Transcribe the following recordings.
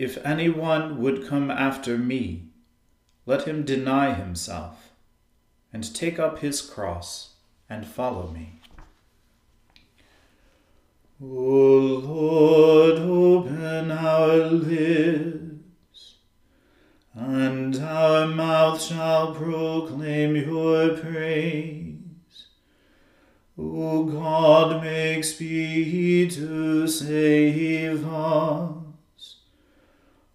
If anyone would come after me, let him deny himself and take up his cross and follow me. O Lord, open our lips, and our mouth shall proclaim your praise. O God, make speed to save us.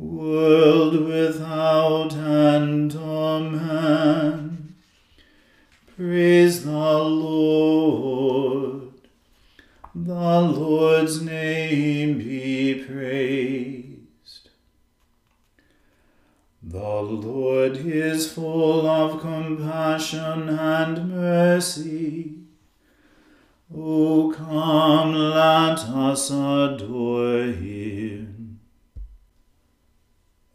world without end. Amen. Praise the Lord. The Lord's name be praised. The Lord is full of compassion and mercy. O come, let us adore him.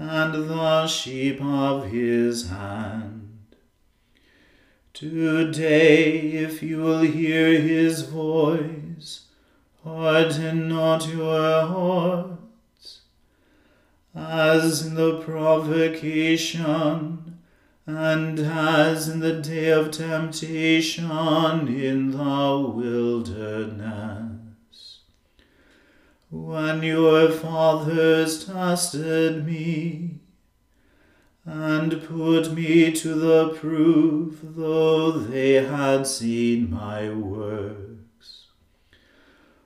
and the sheep of his hand. Today, if you will hear his voice, harden not your hearts, as in the provocation, and as in the day of temptation in the wilderness. When your fathers tested me, and put me to the proof, though they had seen my works.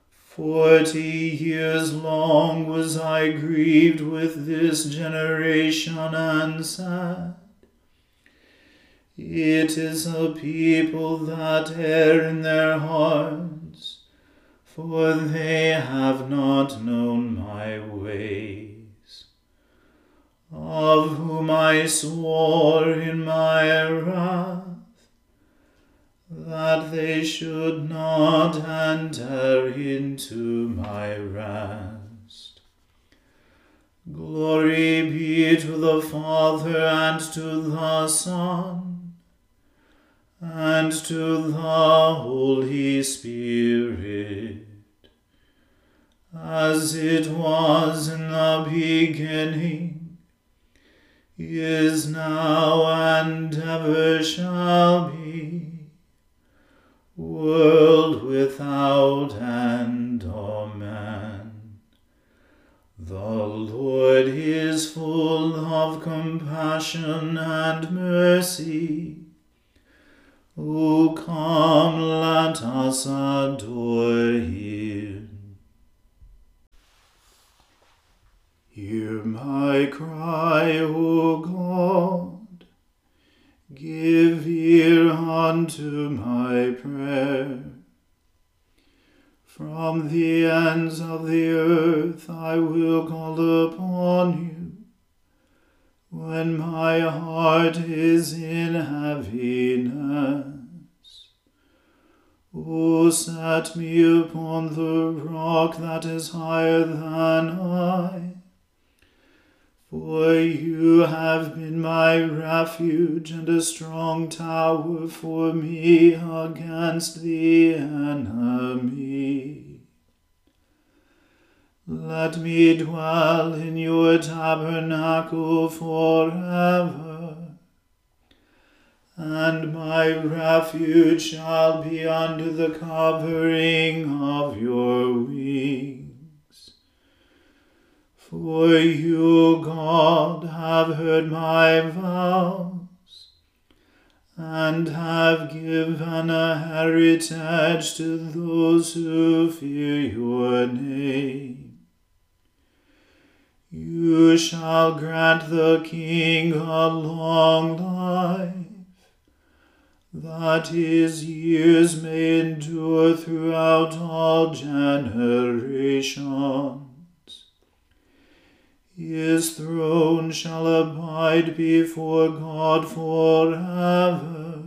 Forty years long was I grieved with this generation and sad. It is a people that err in their hearts, for they have not known my ways. Of whom I swore in my wrath, that they should not enter into my rest. Glory be to the Father and to the Son and to the Holy Spirit, as it was in the beginning, is now, and ever shall be world without end. Amen. The Lord is full of compassion and mercy. O come, let us adore him. Hear my cry, O God. Give ear unto my prayer. From the ends of the earth I will call upon you. When my heart is in heaviness, O set me upon the rock that is higher than I. For you have been my refuge and a strong tower for me against the enemy. Let me dwell in your tabernacle forever and my refuge shall be under the covering of your wings. For you, God, have heard my vows, and have given a heritage to those who fear your name. You shall grant the king a long life that his years may endure throughout all generations. His throne shall abide before God forever.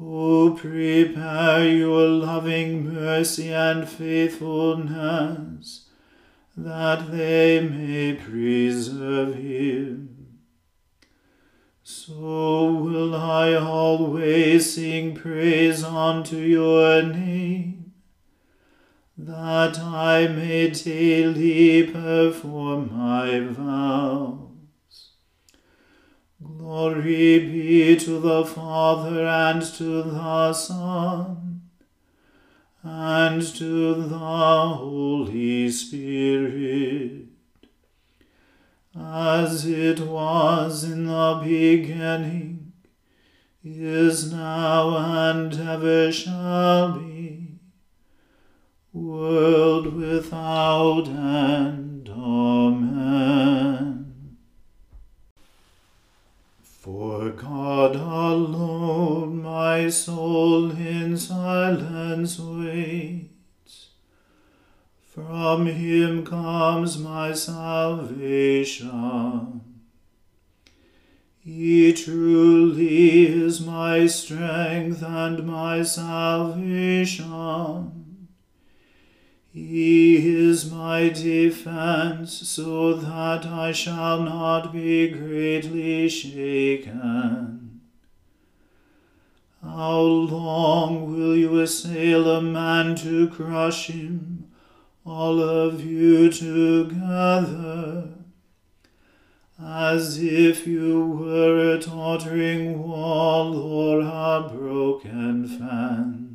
O prepare your loving mercy and faithfulness, that they may preserve him. So will I always sing praise unto your name, that I may daily perform my vows. Glory be to the Father and to the Son and to the Holy Spirit as it was in the beginning, is now, and ever shall be, world without end. Amen. For God alone my soul in silence waits from him comes my salvation. He truly is my strength and my salvation. He is my defense, so that I shall not be greatly shaken. How long will you assail a man to crush him? all of you together, as if you were a tottering wall or a broken fence.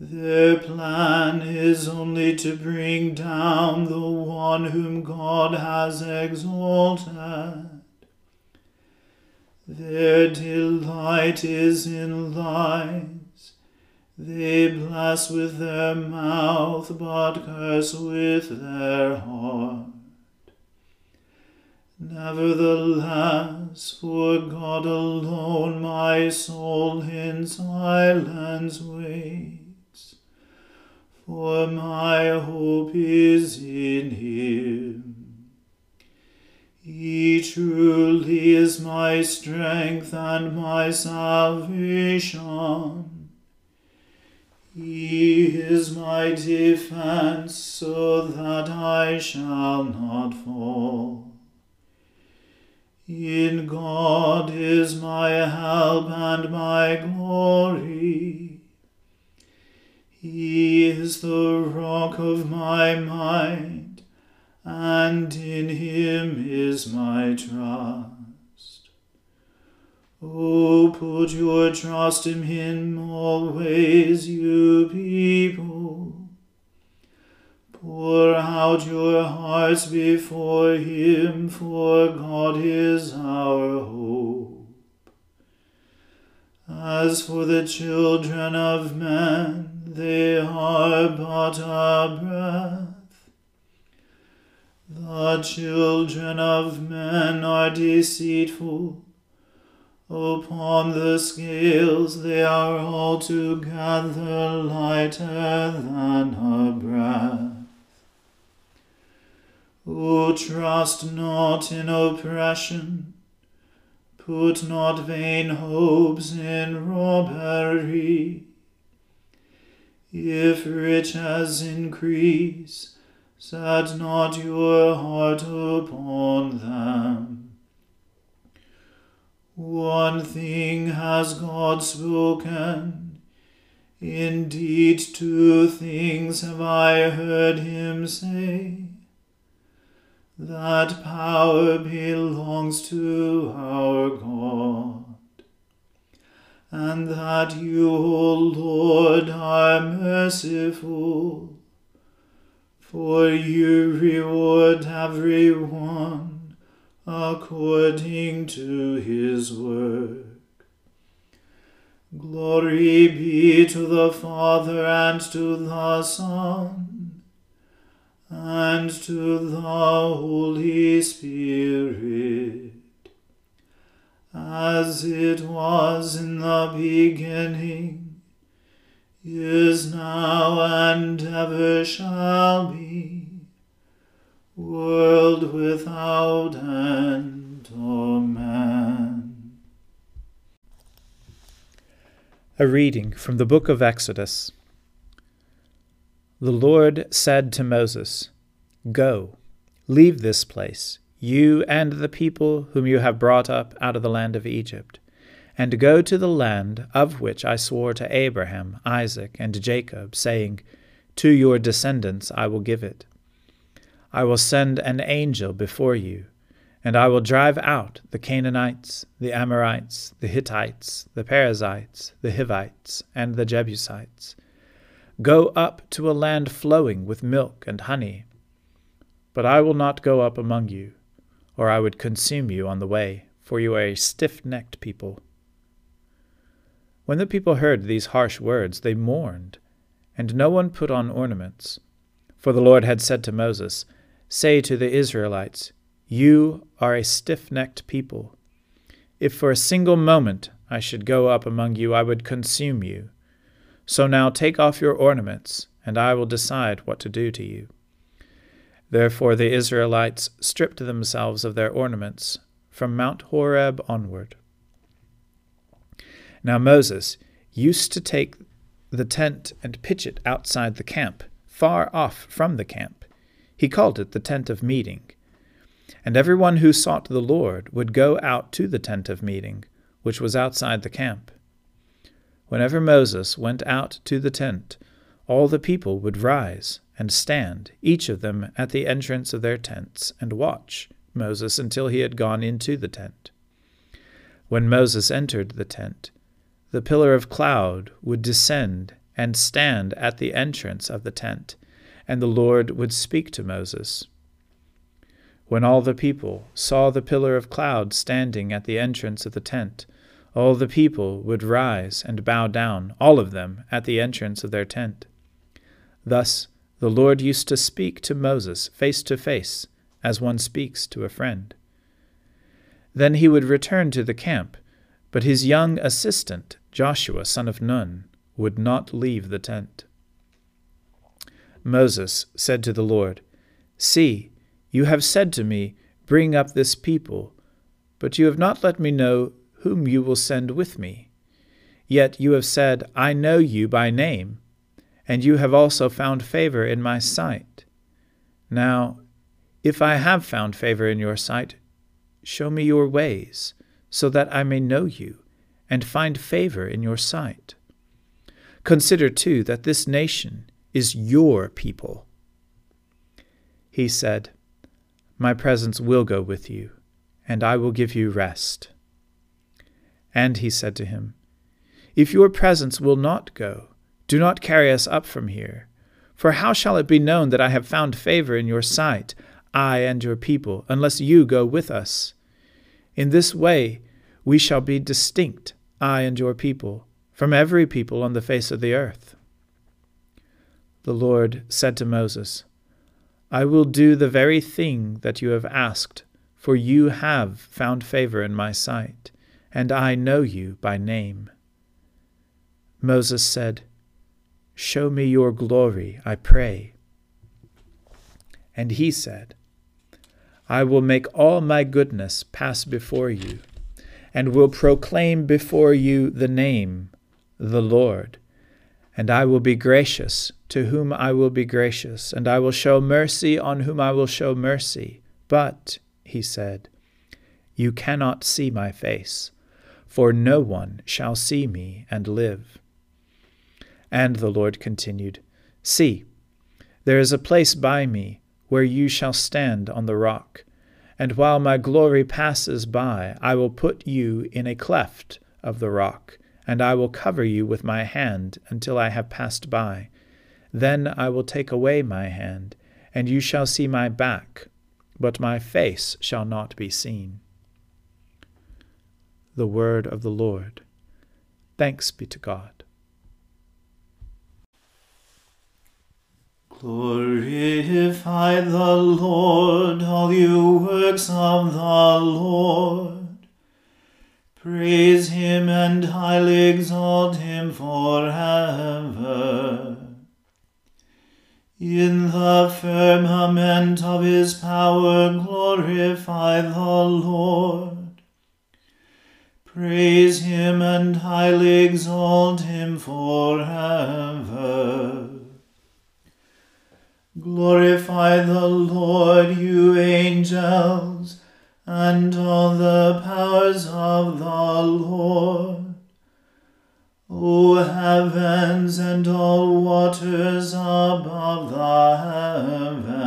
Their plan is only to bring down the one whom God has exalted. Their delight is in lies they bless with their mouth, but curse with their heart. Nevertheless, for God alone my soul in silence waits, for my hope is in Him. He truly is my strength and my salvation. He is my defense, so that I shall not fall. In God is my help and my glory. He is the rock of my might, and in him is my trust. Oh, put your trust in him always, you people. Pour out your hearts before him, for God is our hope. As for the children of men, they are but a breath The children of men are deceitful. Upon the scales they are altogether lighter than a breath. O trust not in oppression, put not vain hopes in robbery. If riches increase, set not your heart upon them. One thing has God spoken. Indeed, two things have I heard him say that power belongs to our God, and that you, O Lord, are merciful, for you reward every one according to his work. Glory be to the Father and to the Son and to the Holy Spirit, as it was in the beginning, is now, and ever shall be, world without end. Amen. A reading from the book of Exodus. The Lord said to Moses, Go, leave this place, you and the people whom you have brought up out of the land of Egypt, and go to the land of which I swore to Abraham, Isaac, and Jacob, saying, To your descendants I will give it. I will send an angel before you, and I will drive out the Canaanites, the Amorites, the Hittites, the Perizzites, the Hivites, and the Jebusites Go up to a land flowing with milk and honey. But I will not go up among you, or I would consume you on the way, for you are a stiff necked people. When the people heard these harsh words, they mourned, and no one put on ornaments. For the Lord had said to Moses, Say to the Israelites, You are a stiff necked people. If for a single moment I should go up among you, I would consume you. So now take off your ornaments, and I will decide what to do to you. Therefore the Israelites stripped themselves of their ornaments from Mount Horeb onward. Now Moses used to take the tent and pitch it outside the camp, far off from the camp. He called it the tent of meeting. And every one who sought the Lord would go out to the tent of meeting, which was outside the camp. Whenever Moses went out to the tent, all the people would rise and stand, each of them at the entrance of their tents, and watch Moses until he had gone into the tent. When Moses entered the tent, the pillar of cloud would descend and stand at the entrance of the tent, and the Lord would speak to Moses. When all the people saw the pillar of cloud standing at the entrance of the tent, all the people would rise and bow down, all of them, at the entrance of their tent. Thus the Lord used to speak to Moses face to face, as one speaks to a friend. Then he would return to the camp, but his young assistant, Joshua son of Nun, would not leave the tent. Moses said to the Lord, See, you have said to me, Bring up this people, but you have not let me know whom you will send with me. Yet you have said, I know you by name, and you have also found favor in my sight. Now, if I have found favor in your sight, show me your ways, so that I may know you, and find favor in your sight. Consider, too, that this nation is your people. He said, My presence will go with you, and I will give you rest. And he said to him, If your presence will not go, do not carry us up from here. For how shall it be known that I have found favor in your sight, I and your people, unless you go with us? In this way we shall be distinct, I and your people, from every people on the face of the earth. The Lord said to Moses, I will do the very thing that you have asked, for you have found favor in my sight, and I know you by name. Moses said, Show me your glory, I pray. And he said, I will make all my goodness pass before you, and will proclaim before you the name, the Lord. And I will be gracious to whom I will be gracious, and I will show mercy on whom I will show mercy. But, he said, you cannot see my face, for no one shall see me and live. And the Lord continued, See, there is a place by me where you shall stand on the rock. And while my glory passes by, I will put you in a cleft of the rock, and I will cover you with my hand until I have passed by. Then I will take away my hand, and you shall see my back, but my face shall not be seen. The word of the Lord. Thanks be to God. Glorify the Lord, all you works of the Lord. Praise him and highly exalt him forever. In the firmament of his power glorify the Lord. Praise him and highly exalt him forever. Glorify the Lord, you angels, and all the powers of the Lord. O heavens and all waters above the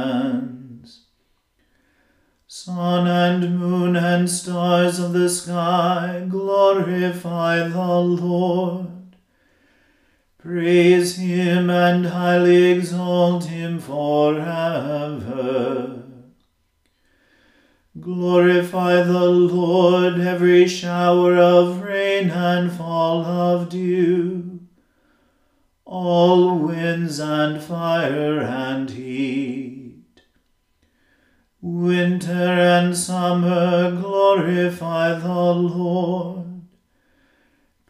heavens, sun and moon and stars of the sky, glorify the Lord. Praise him and highly exalt him forever. Glorify the Lord, every shower of rain and fall of dew, all winds and fire and heat. Winter and summer glorify the Lord.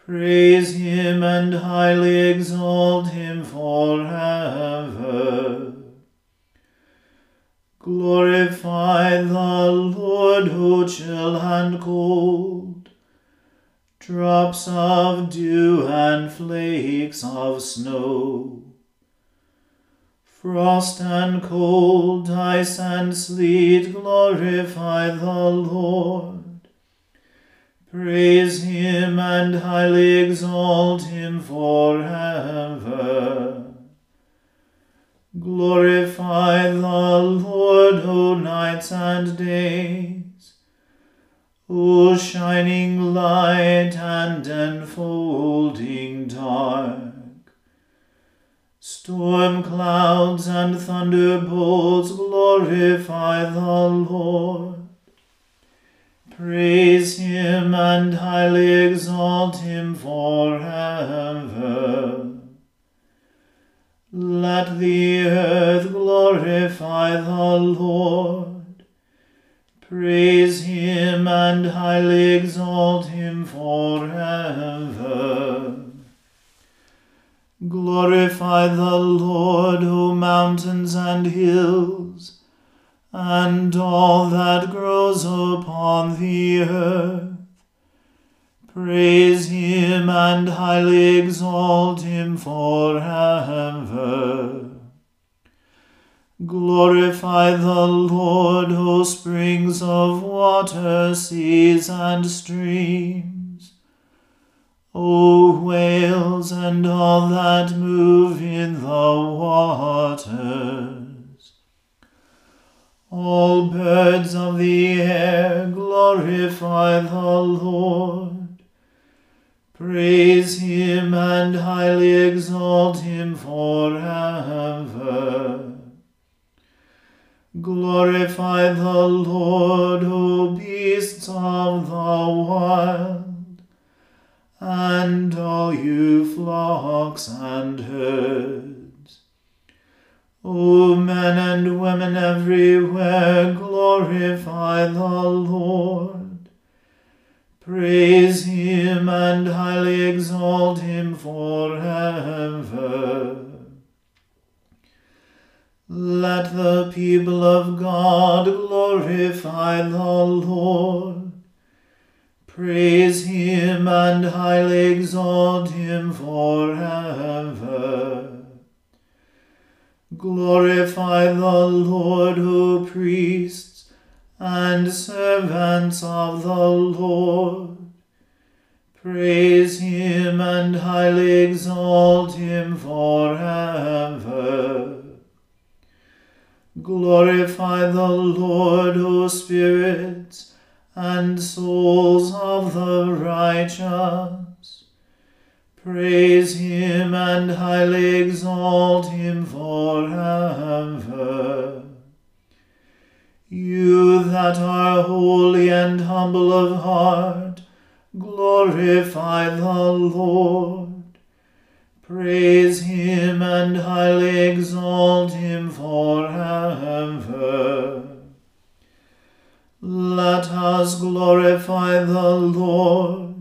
Praise him and highly exalt him forever. Glorify the Lord, O chill and cold, drops of dew and flakes of snow. Frost and cold, ice and sleet, glorify the Lord. Praise him and highly exalt him forever. Glorify the Lord, O nights and days, O shining light and enfolding dark. Storm clouds and thunderbolts glorify the Lord. Praise him and highly exalt him forever. Let the earth glorify the Lord. Praise him and highly exalt him forever. Glorify the Lord, O mountains and hills and all that grows upon the earth. Praise him and highly exalt him forever. Glorify the Lord, O springs of water, seas and streams. O whales and all that move in the water. All birds of the air glorify the Lord. Praise him and highly exalt him forever. Glorify the Lord, O beasts of the wild, and all you flocks and herds. O men and women everywhere, glorify the Lord. Praise him and highly exalt him forever. Let the people of God glorify the Lord. Praise him and highly exalt him forever. Glorify the Lord, O priests and servants of the Lord. Praise him and highly exalt him forever. Glorify the Lord, O spirits and souls of the righteous. Praise him and highly exalt him forever. You that are holy and humble of heart, glorify the Lord. Praise him and highly exalt him forever. Let us glorify the Lord,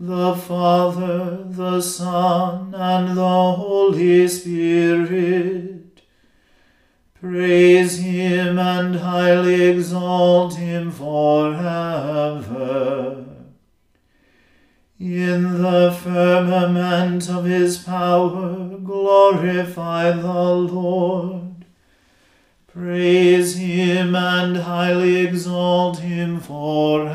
the Father, the Son, and the Holy Spirit. Praise him and highly exalt him forever. In the firmament of his power, glorify the Lord. Praise him and highly exalt him forever.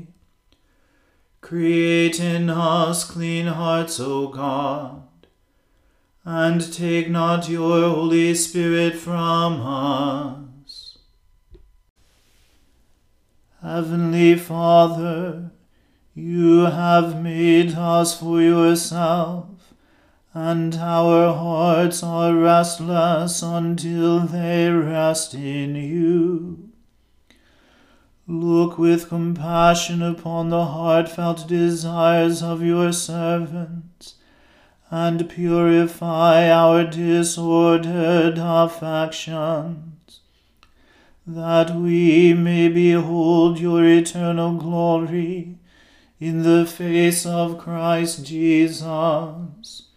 Create in us clean hearts, O God, and take not your Holy Spirit from us. Heavenly Father, you have made us for yourself, and our hearts are restless until they rest in you. Look with compassion upon the heartfelt desires of your servants, and purify our disordered affections, that we may behold your eternal glory in the face of Christ Jesus,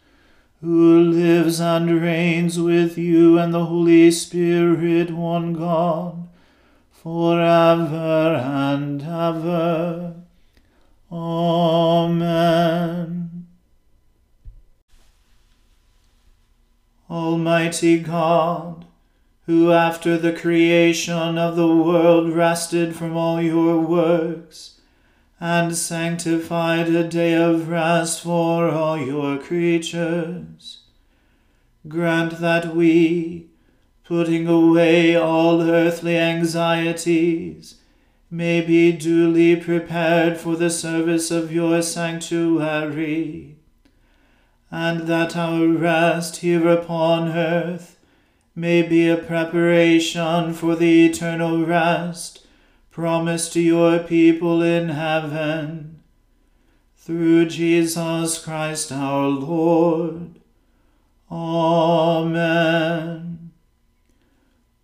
who lives and reigns with you and the Holy Spirit, one God, forever and ever. Amen. Almighty God, who after the creation of the world rested from all your works, and sanctified a day of rest for all your creatures. Grant that we, putting away all earthly anxieties, may be duly prepared for the service of your sanctuary, and that our rest here upon earth may be a preparation for the eternal rest promised to your people in heaven. Through Jesus Christ our Lord. Amen.